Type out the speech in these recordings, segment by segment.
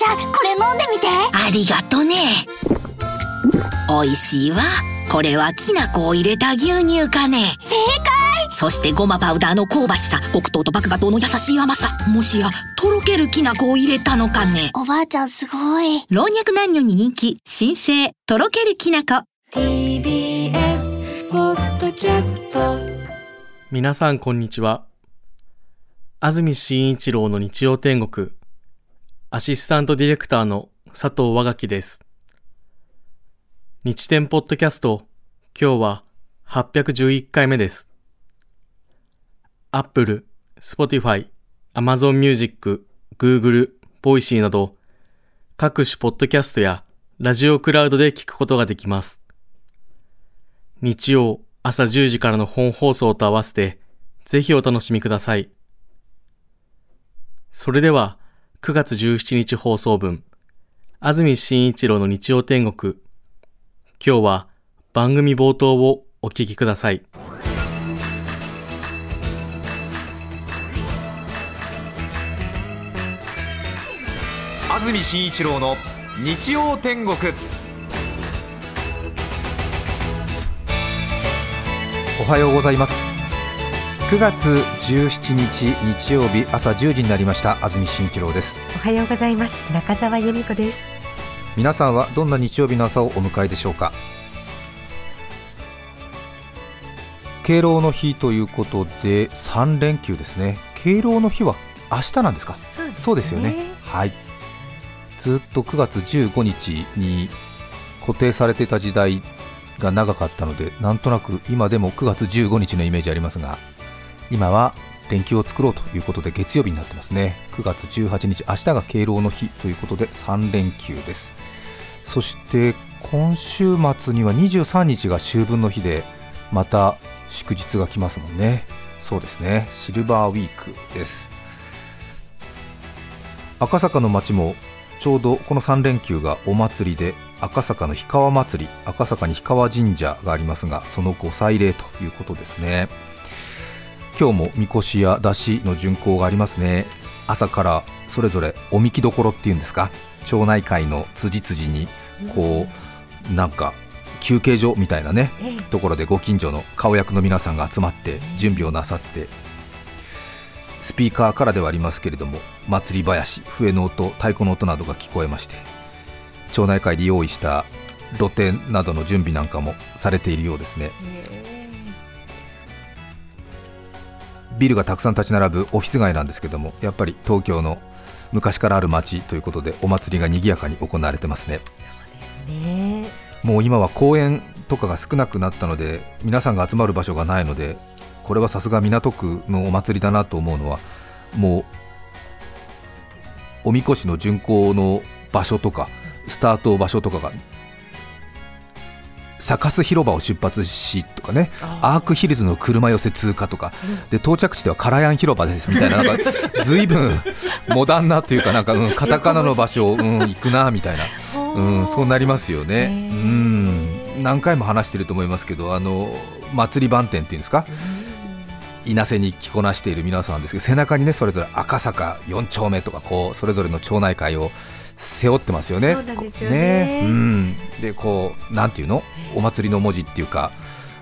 ちゃんこれ飲んでみて。ありがとね。美味しいわ。これはきな粉を入れた牛乳かね。正解。そしてごまパウダーの香ばしさ。黒糖と麦芽糖の優しい甘さ。もしやとろけるきな粉を入れたのかね。おばあちゃんすごい。老若男女に人気。新生とろけるきな粉。TBS ポッドキャスト。皆さんこんにちは。安住紳一郎の日曜天国アシスタントディレクターの佐藤和垣です。日天ポッドキャスト今日は811回目です。 Apple、Spotify、Amazon Music、Google、Voicy など各種ポッドキャストやラジオクラウドで聞くことができます。日曜朝10時からの本放送と合わせて、ぜひお楽しみください。それでは、9月17日放送分、安住紳一郎の日曜天国。今日は番組冒頭をお聞きください。安住紳一郎の日曜天国おはようございます9月17日日曜日朝10時になりました。安住紳一郎です。おはようございます。中澤由美子です。皆さんはどんな日曜日の朝をお迎えでしょうか？敬老の日ということで3連休ですね。敬老の日は明日なんですか？そうですよね。はい。ずっと9月15日に固定されていた時代が長かったのでなんとなく今でも9月15日のイメージありますが今は連休を作ろうということで月曜日になってますね。9月18日明日が敬老の日ということで3連休です。そして今週末には23日が秋分の日でまた祝日が来ますもんね。そうですね。シルバーウィークです。赤坂の街もちょうどこの3連休がお祭りで赤坂の氷川祭り赤坂に氷川神社がありますがそのご祭礼ということですね。今日もみこしや出しの巡行がありますね。朝からそれぞれおみきどころっていうんですか？町内会の辻々にこうなんか休憩所みたいなねところでご近所の顔役の皆さんが集まって準備をなさってスピーカーからではありますけれども祭り囃子笛の音太鼓の音などが聞こえまして町内会で用意した露店などの準備なんかもされているようですねビルがたくさん立ち並ぶオフィス街なんですけどもやっぱり東京の昔からある街ということでお祭りが賑やかに行われてますね。ね。もう今は公園とかが少なくなったので皆さんが集まる場所がないのでこれはさすが港区のお祭りだなと思うのはもうおみこしの巡行の場所とかスタート場所とかがサカス広場を出発しとかねアークヒルズの車寄せ通過とか、で到着地ではカラヤン広場ですみたいななんか 随分モダンなというかなんか、うん、カタカナの場所を、うん、行くなみたいな、うん、そうなりますよね、うん、何回も話してると思いますけどあの祭り番店っていうんですか、稲瀬に着こなしている皆さんですけど背中にねそれぞれ赤坂4丁目とかこうそれぞれの町内会を背負ってますよね。そうなんですよね。ね。うん、でこうなんていうの？お祭りの文字っていうか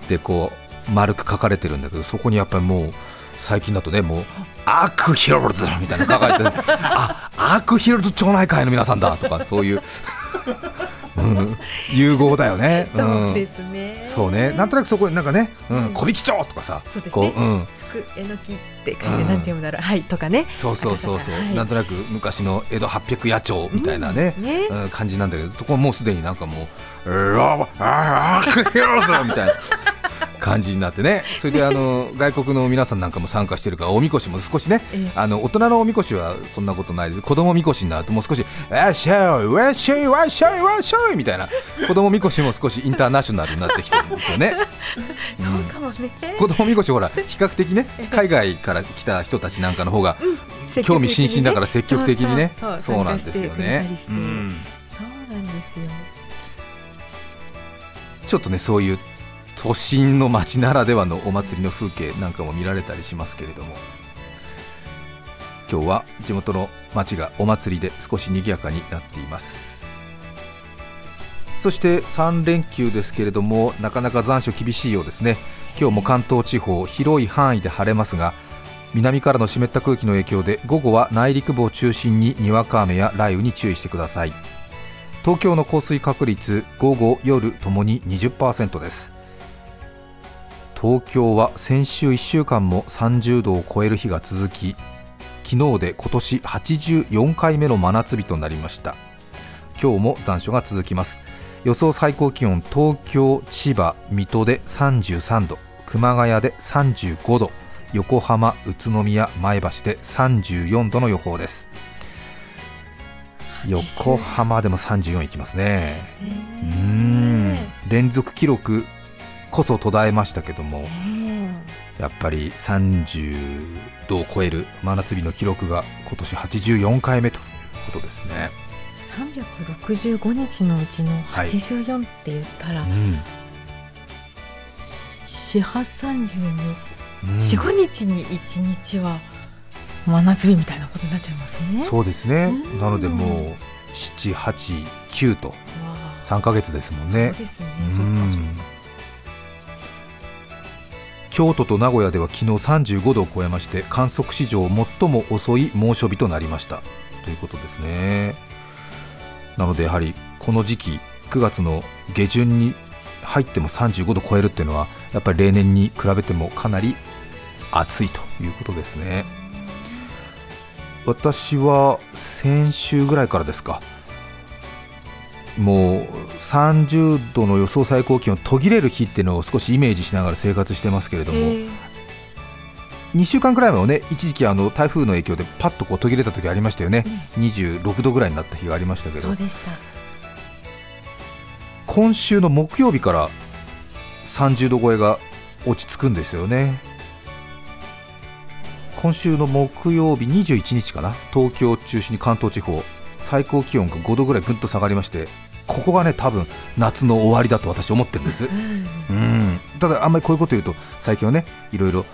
でこう丸く書かれてるんだけどそこにやっぱりもう最近だとねもうアークヒルズみたいなの書かれてあアークヒルズ町内会の皆さんだとかそういう、うん、融合だよね。そうですね、そうね、なんとなくそこになんかね、うん、小引町とかさ、そうですね。福えのきって書いてなんて読むんだろう、はい。とかね。そうそうそうそう、なんとなく昔の江戸八百野町みたいなね,、うん。感じなんだけど、そこはもうすでになんかもう、ローあーヒロズみたいな感じになってね、それであの外国の皆さんなんかも参加してるから、おみこしも少しね、ええ。あの大人のおみこしはそんなことないです、子供みこしになるともう少し、わっしょい、わっしょい、わっしょい、わっしょいみたいな、子供みこしも少しインターナショナルになってきてるんですよね。そうかもね、子供みこしほら比較的ね海外から来た人たちなんかの方が興味津々だから積極的にね。そうなんですよね。たりして。うん。そうなんですよ。ちょっとねそういう都心の街ならではのお祭りの風景なんかも見られたりしますけれども今日は地元の町がお祭りで少し賑やかになっています。そして3連休ですけれどもなかなか残暑厳しいようですね。今日も関東地方広い範囲で晴れますが南からの湿った空気の影響で午後は内陸部を中心ににわか雨や雷雨に注意してください。東京の降水確率午後夜ともに20%です。東京は先週1週間も30度を超える日が続き昨日で今年84回目の真夏日となりました。今日も残暑が続きます。予想最高気温東京、千葉、水戸で33度熊谷で35度横浜、宇都宮、前橋で34度の予報です。横浜でも34いきますね。うー。ん。連続記録こそ途絶えましたけどもやっぱり30度を超える真夏日の記録が今年84回目ということですね、365日のうちのはい。84って言ったら、うん。四八三十にうん。四五日に一日は真夏日みたいなことになっちゃいますね。そうですね。うん。なのでもう789とわあ。3ヶ月ですもんね。そうですね。うん京都と名古屋では昨日35度を超えまして観測史上最も遅い猛暑日となりました。ということですね。なのでやはりこの時期9月の下旬に入っても35度超えるっていうのはやっぱり例年に比べてもかなり暑いということですね。私は先週ぐらいからですかもう30度の予想最高気温途切れる日っていうのを少しイメージしながら生活してますけれども、へー2週間くらい前はね一時期あの台風の影響でパッとこう途切れた時ありましたよね、26度ぐらいになった日がありましたけど。今週の木曜日から30度超えが落ち着くんですよね。今週の木曜日21日かな？東京を中心に関東地方最高気温が5度ぐらいぐんと下がりましてここがね多分夏の終わりだと私思ってるんです。うん。うん。ただあんまりこういうこと言うと最近はねいろいろ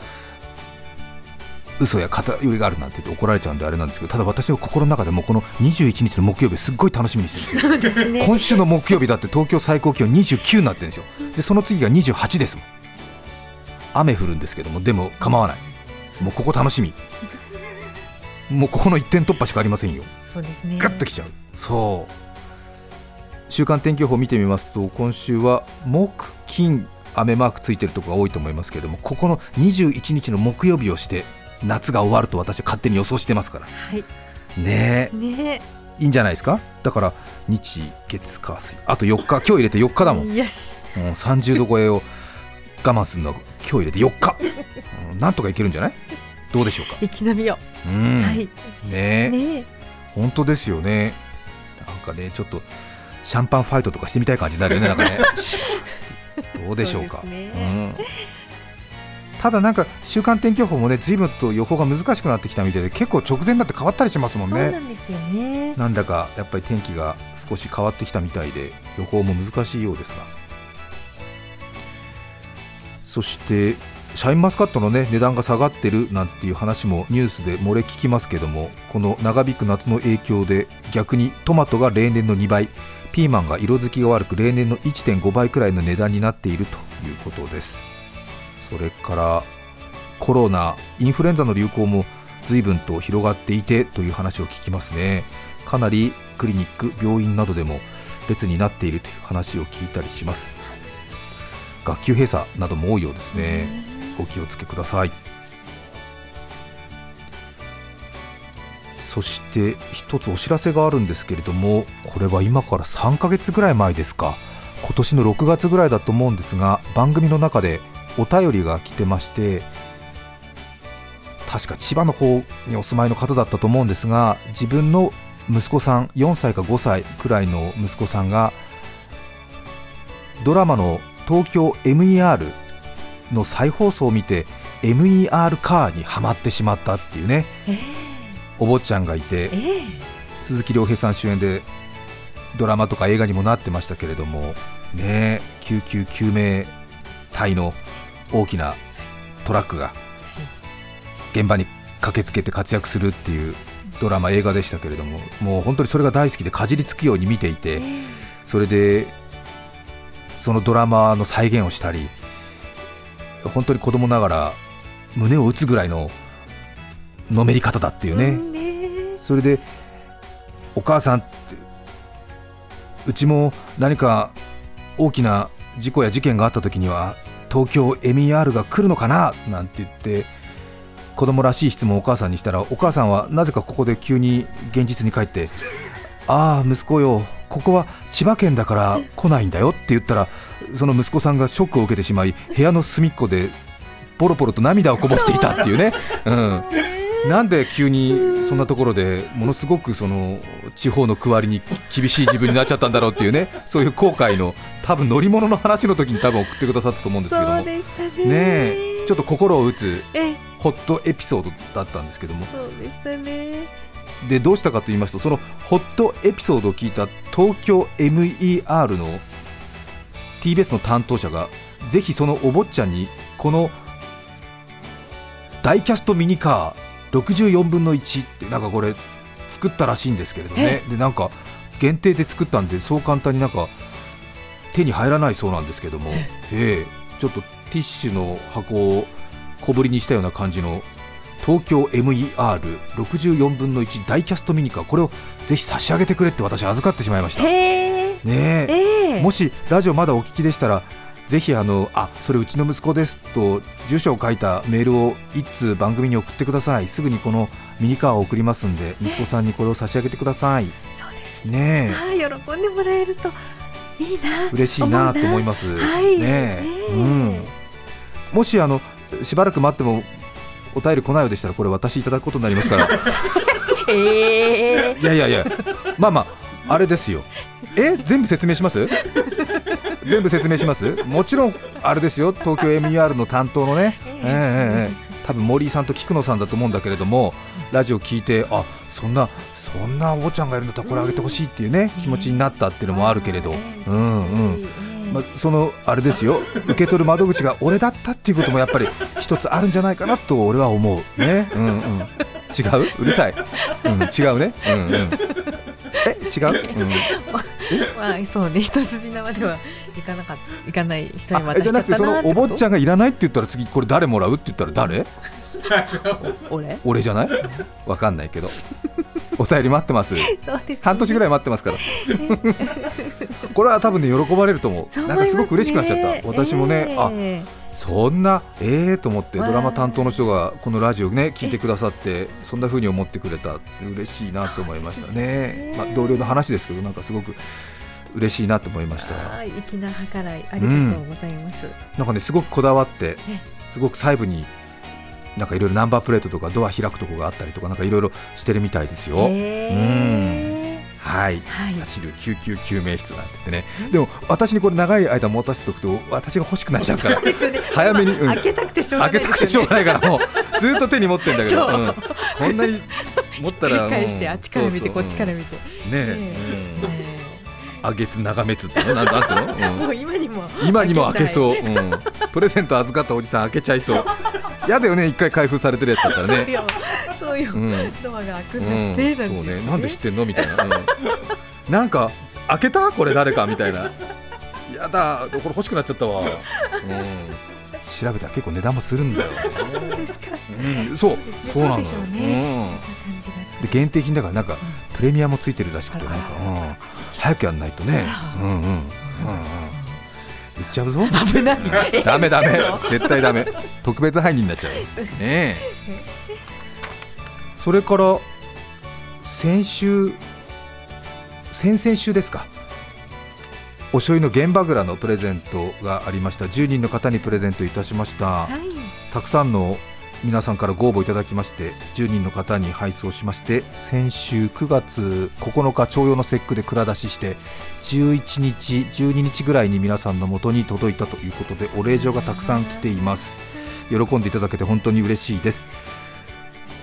嘘や偏りがあるなんて言って怒られちゃうんであれなんですけどただ私の心の中でもこの21日の木曜日すっごい楽しみにしてるんですよ。ね。今週の木曜日だって東京最高気温29になってるんですよ。でその次が28ですもん。雨降るんですけどもでも構わない。もうここ楽しみ。もうここの一点突破しかありませんよ。そうですね。ガッときちゃう。そう週間天気予報見てみますと今週は木金雨マークついてるところが多いと思いますけれどもここの21日の木曜日をして夏が終わると私は勝手に予想してますから。はい。ねえ。ねいいんじゃないですか？だから日月火水。あと4日今日入れて4日だもん、よし。うん、30度超えを我慢するのは今日入れて4日、うん、なんとかいけるんじゃない？どうでしょうか？生き延びよう。うん、はい。ねえ。ね本当ですよね。なんかねちょっとシャンパンファイトとかしてみたい感じになるよね なんかね。どうでしょうか。そうただなんか週間天気予報もね随分と予報が難しくなってきたみたいで結構直前になって変わったりしますもんそうねなんですよね。なんだかやっぱり天気が少し変わってきたみたいで予報も難しいようですが。そしてシャインマスカットの、ね、値段が下がってるなんていう話もニュースで漏れ聞きますけどもこの長引く夏の影響で逆にトマトが例年の2倍ピーマンが色づきが悪く例年の1.5倍くらいの値段になっているということです。それからコロナインフルエンザの流行も随分と広がっていてという話を聞きますね。かなりクリニック病院などでも列になっているという話を聞いたりします。学級閉鎖なども多いようですね。お気をつけくださいそして一つお知らせがあるんですけれどもこれは今から3ヶ月ぐらい前ですか。今年の6月ぐらいだと思うんですが番組の中でお便りが来てまして確か千葉の方にお住まいの方だったと思うんですが自分の息子さん4歳か5歳くらいの息子さんがドラマの東京 MER の再放送を見て MER カーにはまってしまったっていうね。えお坊ちゃんがいてええ。え鈴木亮平さん主演でドラマとか映画にもなってましたけれどもね救急救命隊の大きなトラックが現場に駆けつけて活躍するっていうドラマ映画でしたけれどももう本当にそれが大好きでかじりつくように見ていてそれでそのドラマの再現をしたり本当に子供ながら胸を打つぐらいののめり方だっていうね、それでお母さんってうちも何か大きな事故や事件があった時には東京 MER が来るのかななんて言って子供らしい質問をお母さんにしたらお母さんはなぜかここで急に現実に帰ってああ息子よここは千葉県だから来ないんだよって言ったらその息子さんがショックを受けてしまい部屋の隅っこでポロポロと涙をこぼしていたっていうね、うん、なんで急にそんなところでものすごくその地方の区割りに厳しい自分になっちゃったんだろうっていうね そういう後悔の多分乗り物の話の時に多分送ってくださったと思うんですけども。ねねえ。ちょっと心を打つええ。ホットエピソードだったんですけども。そうでしたね。でどうしたかと言いますとそのホットエピソードを聞いた東京 MER の TBS の担当者がぜひそのお坊ちゃんにこのダイキャストミニカー64分の1ってなんかこれ作ったらしいんですけれどね。でなんか限定で作ったんでそう簡単になんか手に入らないそうなんですけども、ええ。ちょっとティッシュの箱を小ぶりにしたような感じの東京 MER64 分の1ダイキャストミニカー。これをぜひ差し上げてくれって私預かってしまいました。ねえ。もしラジオまだお聞きでしたらぜひあのあそれうちの息子ですと住所を書いたメールを一通番組に送ってください。すぐにこのミニカーを送りますんで息子さんにこれを差し上げてください。そうです。ねああ喜んでもらえるといいな。え嬉しいなと思います。はい。ねえ。うん。もしあのしばらく待ってもお便り来ないようでしたらこれ私いただくことになりますから。ええいやいやいや、まあまあ、あれですよ。え、全部説明します？全部説明します？もちろん、あれですよ、東京 MER の担当のね、ええ。ええええ多分森井さんと菊野さんだと思うんだけれども、ラジオ聞いて、あそんな、そんなお坊ちゃんがいるんだったら、これあげてほしいっていうね、気持ちになったっていうのもあるけれど、うんうん。まあ、そのあれですよ。受け取る窓口が俺だったっていうこともやっぱり一つあるんじゃないかなと俺は思う。ね、うんうん、違う？うるさい、うん、違うね、うんうん、え違う、うん、まあそうね。一筋縄ではいかなかっいかない人にあえじゃなくて渡しちゃったそのお坊ちゃんんがいらないって言ったら次これ誰もらうって言ったら誰？俺？俺じゃない？わかんないけど。お便り待ってます。そうです、ね、半年ぐらい待ってますから。これは多分ね喜ばれると思う。そうなんかすごく嬉しくなっちゃった。私もね、あえ。そんなええと思ってドラマ担当の人がこのラジオね聞いてくださってそんな風に思ってくれたって嬉しいなと思いましたね。まあ、同僚の話ですけどなんかすごく嬉しいなと思いましえた。はい粋な計らいありがとうございます、なんかねすごくこだわってえすごく細部になんかいろいろナンバープレートとかドア開くとこがあったりとかなんかいろいろしてるみたいですよ、へはい。はい。走る救急救命室なんて言ってね。でも私にこれ長い間持たせておくと私が欲しくなっちゃうから。ね。早めに、うん。開けたくてしょうがない。開けたくてしょうがないからもうずっと手に持ってんだけど、そう。うん。こんなに持ったら繰り返してうんあっちから見てこっちから見て、うん。ねえ、うん。えあげつ長めつってなんなんての、もう今にも。うん今にも開けそう、開うん、プレゼント預かったおじさん開けちゃいそう。やだよね一回開封されてるやつだったらね。そうよ。そうん。ドアが開くうん。ん、だって、そうね。なんで知ってんの？みたいな、うん、なんか開けた？これ誰か？みたいな。やだ。これ欲しくなっちゃったわ、うん、調べたら結構値段もするんだよ、そうですか。うん、そう。そうなのよ。そうん。でる。限定品だからなんかプレミアもついてるらしくてなんか、うん、早くやんないとね。うんうん。うんうん。売っちゃうぞ。危ない。えダメダメ。絶対ダメ。特別配人になっちゃう。ねえ。それから先週先々週ですか。お醤油の現場蔵のプレゼントがありました。10人の方にプレゼントいたしました。はい。たくさんの皆さんからご応募いただきまして10人の方に配送しまして先週9月9日徴用の節句で蔵出しして11日12日ぐらいに皆さんの元に届いたということでお礼状がたくさん来ています。喜んでいただけて本当に嬉しいです。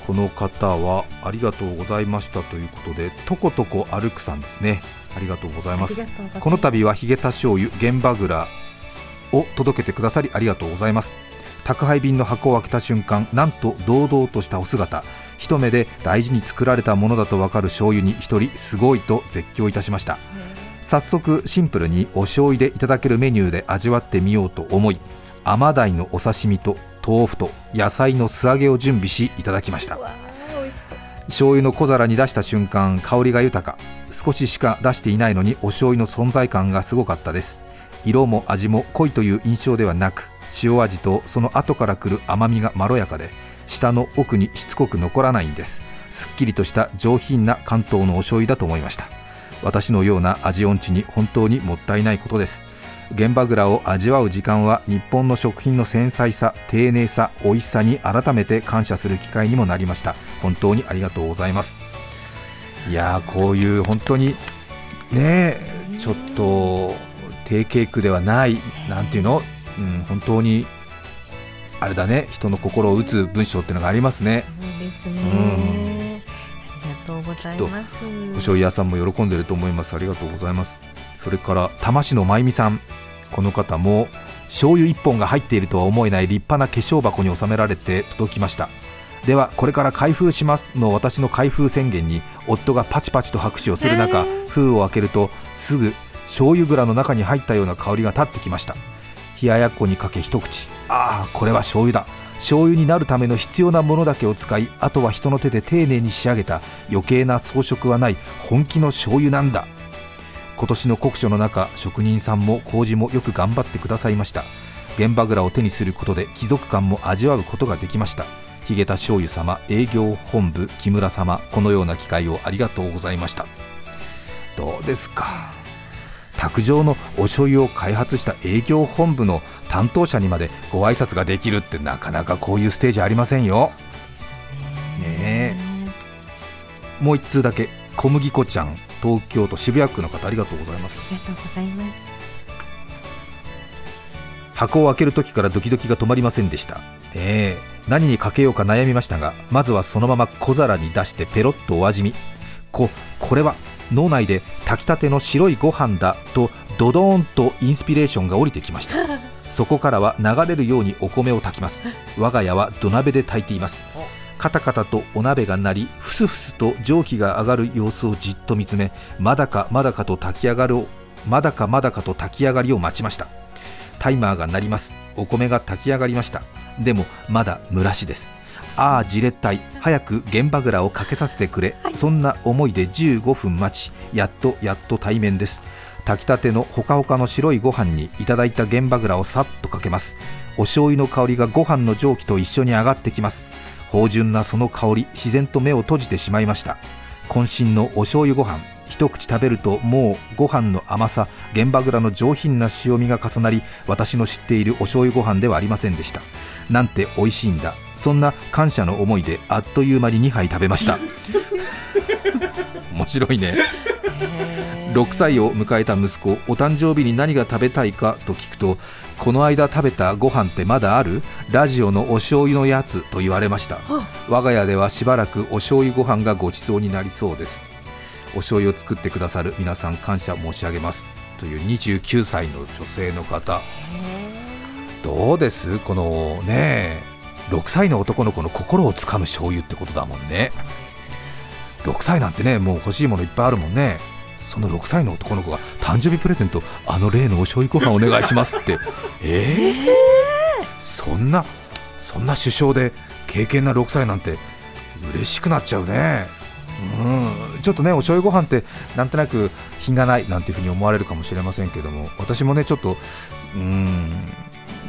この方はありがとうございましたということでとことこ歩くさんですね。ありがとうございます。ありがとうございます。この度はヒゲタ醤油現場蔵を届けてくださりありがとうございます宅配便の箱を開けた瞬間なんと堂々としたお姿。一目で大事に作られたものだとわかる醤油に一人すごいと絶叫いたしました。早速シンプルにお醤油でいただけるメニューで味わってみようと思い甘鯛のお刺身と豆腐と野菜の素揚げを準備しいただきました。醤油の小皿に出した瞬間香りが豊か。少ししか出していないのにお醤油の存在感がすごかったです。色も味も濃いという印象ではなく塩味とその後から来る甘みがまろやかで舌の奥にしつこく残らないんです。すっきりとした上品な関東のお醤油だと思いました。私のような味音痴に本当にもったいないことです。現場蔵を味わう時間は日本の食品の繊細さ丁寧さ美味しさに改めて感謝する機会にもなりました。本当にありがとうございます。いやーこういう本当にねえちょっと低ケークではないなんていうの、うん、本当にあれだね。人の心を打つ文章っていうのがありますね。そうですね。ありがとうございます。お醤油屋さんも喜んでると思います。ありがとうございます。それから多摩市のまゆみさん。この方も醤油1本が入っているとは思えない立派な化粧箱に収められて届きました。ではこれから開封しますの私の開封宣言に夫がパチパチと拍手をする中、封を開けるとすぐ醤油蔵の中に入ったような香りが立ってきました冷ややっこにかけ一口。ああこれは醤油だ。醤油になるための必要なものだけを使いあとは人の手で丁寧に仕上げた余計な装飾はない本気の醤油なんだ。今年の酷暑の中職人さんも麹もよく頑張ってくださいました。現場蔵を手にすることで貴族感も味わうことができました。ヒゲタ醤油様営業本部木村様このような機会をありがとうございました。どうですか？卓上のお醤油を開発した営業本部の担当者にまでご挨拶ができるってなかなかこういうステージありませんよ。ねえ。もう一通だけ小麦粉ちゃん東京都渋谷区の方ありがとうございます。ありがとうございます。箱を開ける時からドキドキが止まりませんでした。ねえ。何にかけようか悩みましたがまずはそのまま小皿に出してペロッとお味見。ここれは脳内で炊きたての白いご飯だとドドーンとインスピレーションが降りてきました。そこからは流れるようにお米を炊きます。我が家は土鍋で炊いています。カタカタとお鍋が鳴りふすふすと蒸気が上がる様子をじっと見つめまだかまだかと炊き上がるをまだかまだかと炊き上がりを待ちました。タイマーが鳴ります。お米が炊き上がりました。でもまだ蒸らしですああじれったい。早く現場蔵をかけさせてくれ、そんな思いで15分待ち。やっとやっと対面です。炊きたてのほかほかの白いご飯にいただいた現場蔵をさっとかけます。お醤油の香りがご飯の蒸気と一緒に上がってきます。芳醇なその香り自然と目を閉じてしまいました。渾身のお醤油ご飯一口食べるともうご飯の甘さ現場蔵の上品な塩味が重なり私の知っているお醤油ご飯ではありませんでした。なんて美味しいんだ。そんな感謝の思いであっという間に2杯食べました。面白いね。6歳を迎えた息子お誕生日に何が食べたいかと聞くとこの間食べたご飯ってまだある？ラジオのお醤油のやつと言われました。我が家ではしばらくお醤油ご飯がごちそうになりそうですお醤油を作ってくださる皆さん感謝申し上げます。という29歳の女性の方。どうです？このね6歳の男の子の心をつかむ醤油ってことだもんね。6歳なんてねもう欲しいものいっぱいあるもんね。その6歳の男の子が誕生日プレゼントあの例のお醤油ご飯お願いしますって。えー、そんなそんな首相で経験な6歳なんて嬉しくなっちゃうね。うん。ちょっとねお醤油ご飯ってなんとなく品がないなんていうふうに思われるかもしれませんけども私もねちょっとうん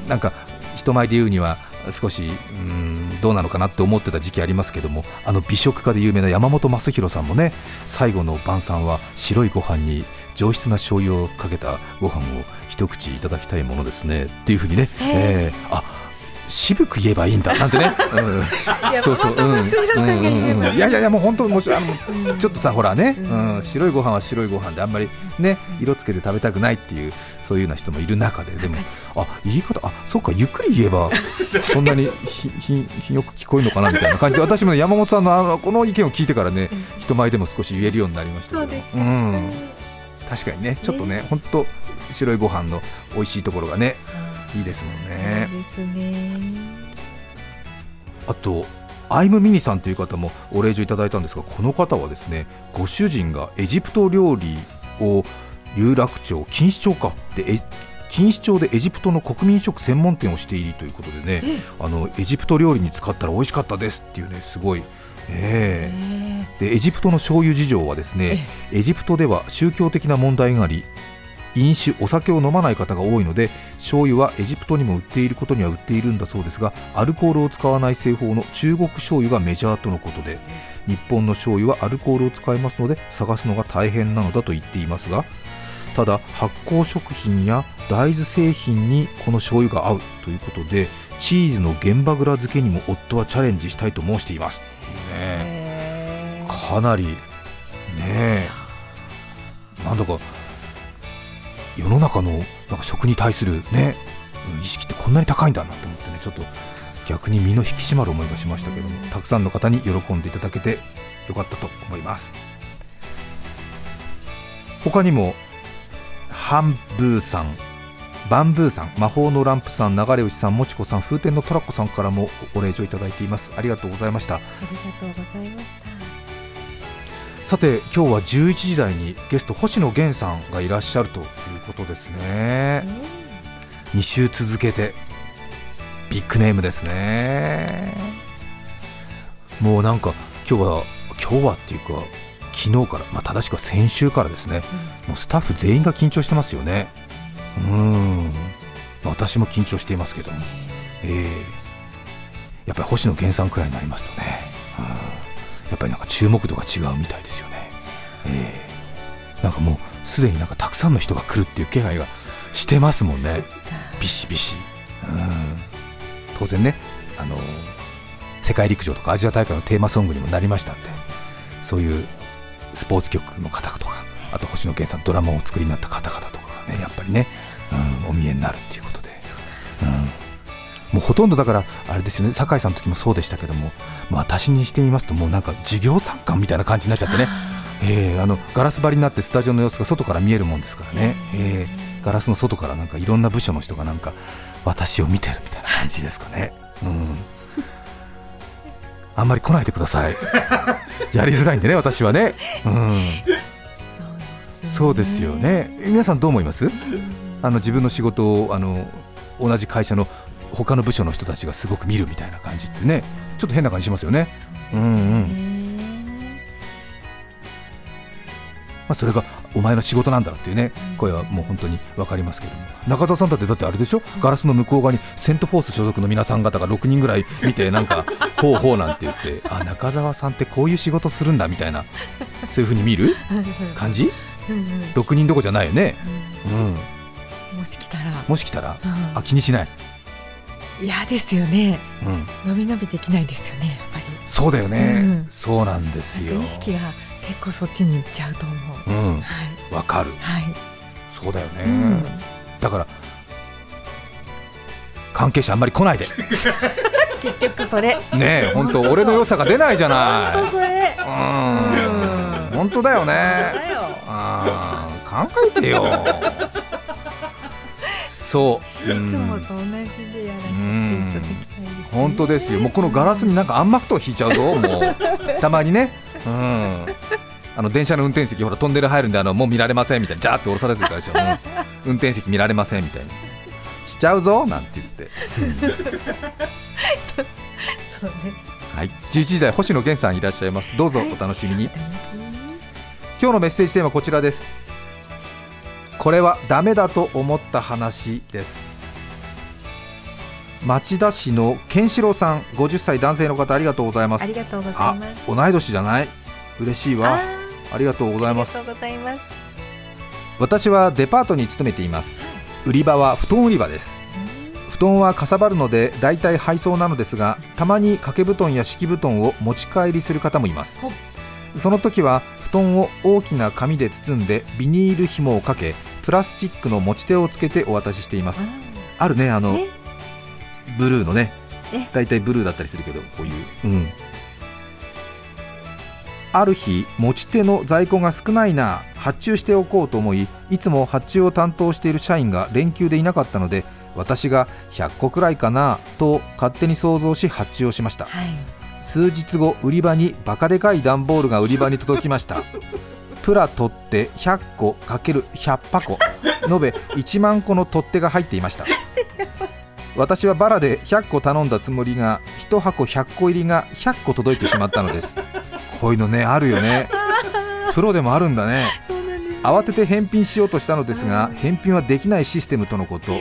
なんか人前で言うには少しうんどうなのかなって思ってた時期ありますけどもあの美食家で有名な山本昌弘さんもね最後の晩餐は白いご飯に上質な醤油をかけたご飯を一口いただきたいものですね。っていうふうにね、えー。あ渋く言えばいいんだ。なんてね、うん、そうそう、うん、いやいやいやもう本当もしあのちょっとさほらね、うん、白いご飯は白いご飯であんまりね色つけて食べたくないっていうそういうような人もいる中ででもあ言い方あそうかゆっくり言えばそんなにひひひよく聞こえるのかなみたいな感じで私も、ね、山本さんのあのこの意見を聞いてからね人前でも少し言えるようになりましたけど。もうん。確かにねちょっとね本当白いご飯の美味しいところがねいいですもんね。ですね。あとアイムミニさんという方もお礼状いただいたんですがこの方はですねご主人がエジプト料理を有楽町錦糸町かでえ錦糸町でエジプトの国民食専門店をしているということでねあのエジプト料理に使ったら美味しかったですっていうねすごい。ええ。でエジプトの醤油事情はですねエジプトでは宗教的な問題があり飲酒お酒を飲まない方が多いので醤油はエジプトにも売っていることには売っているんだそうですがアルコールを使わない製法の中国醤油がメジャーとのことで日本の醤油はアルコールを使いますので探すのが大変なのだと言っていますがただ発酵食品や大豆製品にこの醤油が合うということでチーズの現場蔵漬けにも夫はチャレンジしたいと申しています。ねかなりねえ。なんだか世の中のなんか食に対するねうん意識ってこんなに高いんだなと思ってねちょっと逆に身の引き締まる思いがしましたけどもたくさんの方に喜んでいただけてよかったと思います。他にもハンブーさん。バンブーさん。魔法のランプさん。流れ牛さんもちこさん。風天のトラコさんからもお礼状いただいています。ありがとうございました。ありがとうございました。さて今日は11時台にゲスト星野源さんがいらっしゃるとことですね。2週続けてビッグネームですね。もうなんか今日は今日はっていうか昨日から、まあ、正しくは先週からですね、もうスタッフ全員が緊張してますよね。うーん。まあ私も緊張していますけども。ええ。やっぱり星野源さんくらいになりますとね、うん。やっぱりなんか注目度が違うみたいですよね。ええ。なんかもうすでになんかたくさんの人が来るっていう気配がしてますもんね。ビシビシ。うん。当然ねあの世界陸上とかアジア大会のテーマソングにもなりましたんでそういうスポーツ局の方とかあと星野源さんドラマをお作りになった方々とかがねやっぱりね、うん、お見えになるっていうことで、うん、もうほとんどだからあれですよね酒井さんの時もそうでしたけども、まあ、私にしてみますともうなんか授業参観みたいな感じになっちゃってね、えーあのガラス張りになってスタジオの様子が外から見えるもんですからね、えーガラスの外からなんかいろんな部署の人がなんか私を見てるみたいな感じですかね。うんあんまり来ないでください。やりづらいんでね、私はね。うん、そうですよね。皆さんどう思います？あの自分の仕事をあの同じ会社の他の部署の人たちがすごく見るみたいな感じってね、ちょっと変な感じしますよね。うんうん。あそれがお前の仕事なんだっていうね声はもう本当に分かりますけども。中澤さんだってだってあれでしょ？ガラスの向こう側にセントフォース所属の皆さん方が6人ぐらい見てなんか ほうほうなんて言ってあ中澤さんってこういう仕事するんだみたいな。そういう風に見る？感じ？6人どこじゃないよね？うん。もし来たら。もし来たら？うん。あ気にしない？嫌ですよね。うん。伸び伸びできないですよねそうだよね、うんそうなんですよ。意識が結構そっちに行っちゃうと思う。うん。はい。わかる。はい、そうだよね、うん。だから関係者あんまり来ないで。結局それ。ねえ本当俺の良さが出ないじゃない。本当それ。うん。本当だよね。だよ。あー考えてよ。そう。いうん。つもと同じでやらせていただきたいね、本当ですよ。もうこのガラスになんか暗幕と引いちゃうぞもう。たまにね。うんあの電車の運転席ほらトンネル入るんであのもう見られませんみたいなジャーって降ろされてるからでしょ、うん。運転席見られませんみたいにしちゃうぞなんて言って。そうね はい。11時台星野源さんいらっしゃいます。どうぞお楽しみに、今日のメッセージテーマはこちらです。これはダメだと思った話です。町田市のケンシロウさん50歳男性の方ありがとうございます。ありがとうございあます。同い年じゃない。嬉しいわありがとうございます。ありがとうございます。私はデパートに勤めています。売り場は布団売り場です。布団はかさばるのでだいたい配送なのですがたまに掛け布団や敷布団を持ち帰りする方もいます。ほその時は布団を大きな紙で包んでビニール紐をかけプラスチックの持ち手をつけてお渡ししています。あるねあのえ？ブルーのね。え？だいたいブルーだったりするけどこういう。うんある日持ち手の在庫が少ないな発注しておこうと思いいつも発注を担当している社員が連休でいなかったので私が100個くらいかなと勝手に想像し発注をしました。はい。数日後売り場にバカでかい段ボールが売り場に届きました。プラ取っ手100個 ×100 箱。延べ1万個の取っ手が入っていました。私はバラで100個頼んだつもりが1箱100個入りが100個届いてしまったのですこういうのねあるよね。プロでもあるんだね。慌てて返品しようとしたのですが返品はできないシステムとのこと。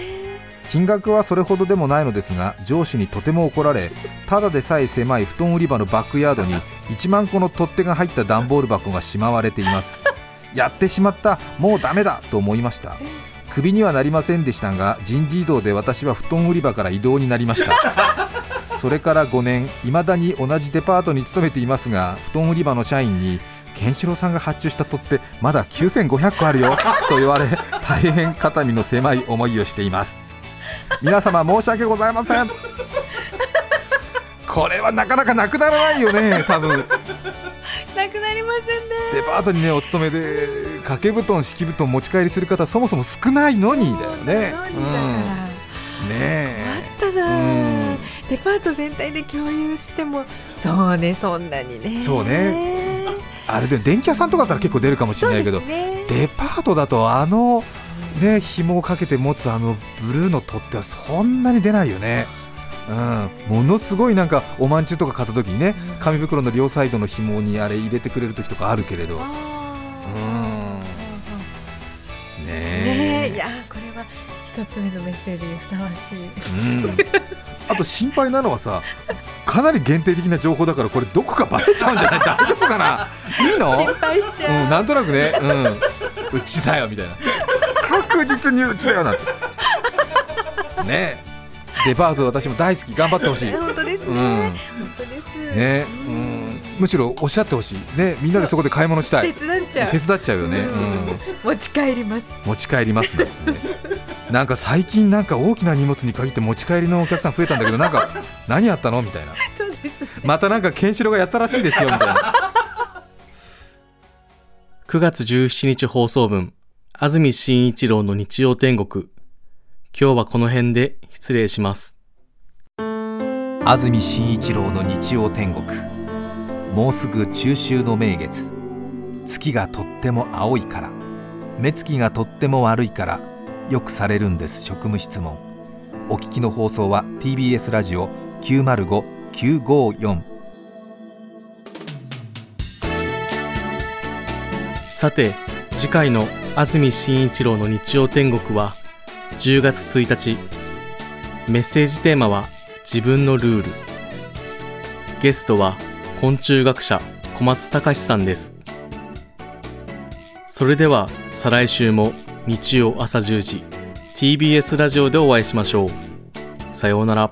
金額はそれほどでもないのですが上司にとても怒られただでさえ狭い布団売り場のバックヤードに1万個の取っ手が入った段ボール箱がしまわれています。やってしまった。もうダメだ。と思いました。クビにはなりませんでしたが人事異動で私は布団売り場から異動になりましたそれから5年未だに同じデパートに勤めていますが布団売り場の社員にケンシロウさんが発注した取っ手まだ9500個あるよと言われ大変肩身の狭い思いをしています。皆様申し訳ございません。これはなかなかなくならないよね多分。なくなりませんね。デパートにねお勤めで掛け布団敷布団持ち帰りする方そもそも少ないのにだよね。そうん。ねえデパート全体で共有しても。そうねそんなにね。そうね。あれで電気屋さんとかだったら結構出るかもしれないけどすね。デパートだとあのね紐をかけて持つあのブルーの取っ手はそんなに出ないよね。うん、ものすごいなんかおまんじゅうとか買った時にねうん。紙袋の両サイドの紐にあれ入れてくれる時とかあるけれど。うん。あねーねえ。いえやこれは一つ目のメッセージにふさわしい。うんあと心配なのはさかなり限定的な情報だからこれどこかバレちゃうんじゃない？大丈夫かな？いいの？心配しちゃう、うん、なんとなくね、うん、うちだよみたいな。確実にうちだよな。んてね。えデパート私も大好き。頑張ってほしい、ね本当ですね、うん。本当です。うん、むしろおっしゃってほしい。ね。みんなでそこで買い物したい。手伝っちゃう。手伝っちゃうよね、うん、持ち帰ります。持ち帰りますねなんか最近なんか大きな荷物に限って持ち帰りのお客さん増えたんだけどなんか 何やったのみたいな。そうですまたなんかケンシロウがやったらしいですよみたいな。9月17日放送分、安住紳一郎の日曜天国。今日はこの辺で失礼します。安住紳一郎の日曜天国。もうすぐ中秋の名月。月がとっても青いから。目つきがとっても悪いからよくされるんです職務質問お聞きの放送は TBS ラジオ905954さて、次回の安住紳一郎の日曜天国は10月1日。メッセージテーマは自分のルール。ゲストは昆虫学者小松隆さんです。それでは再来週も日曜朝10時 TBS ラジオでお会いしましょう。さようなら。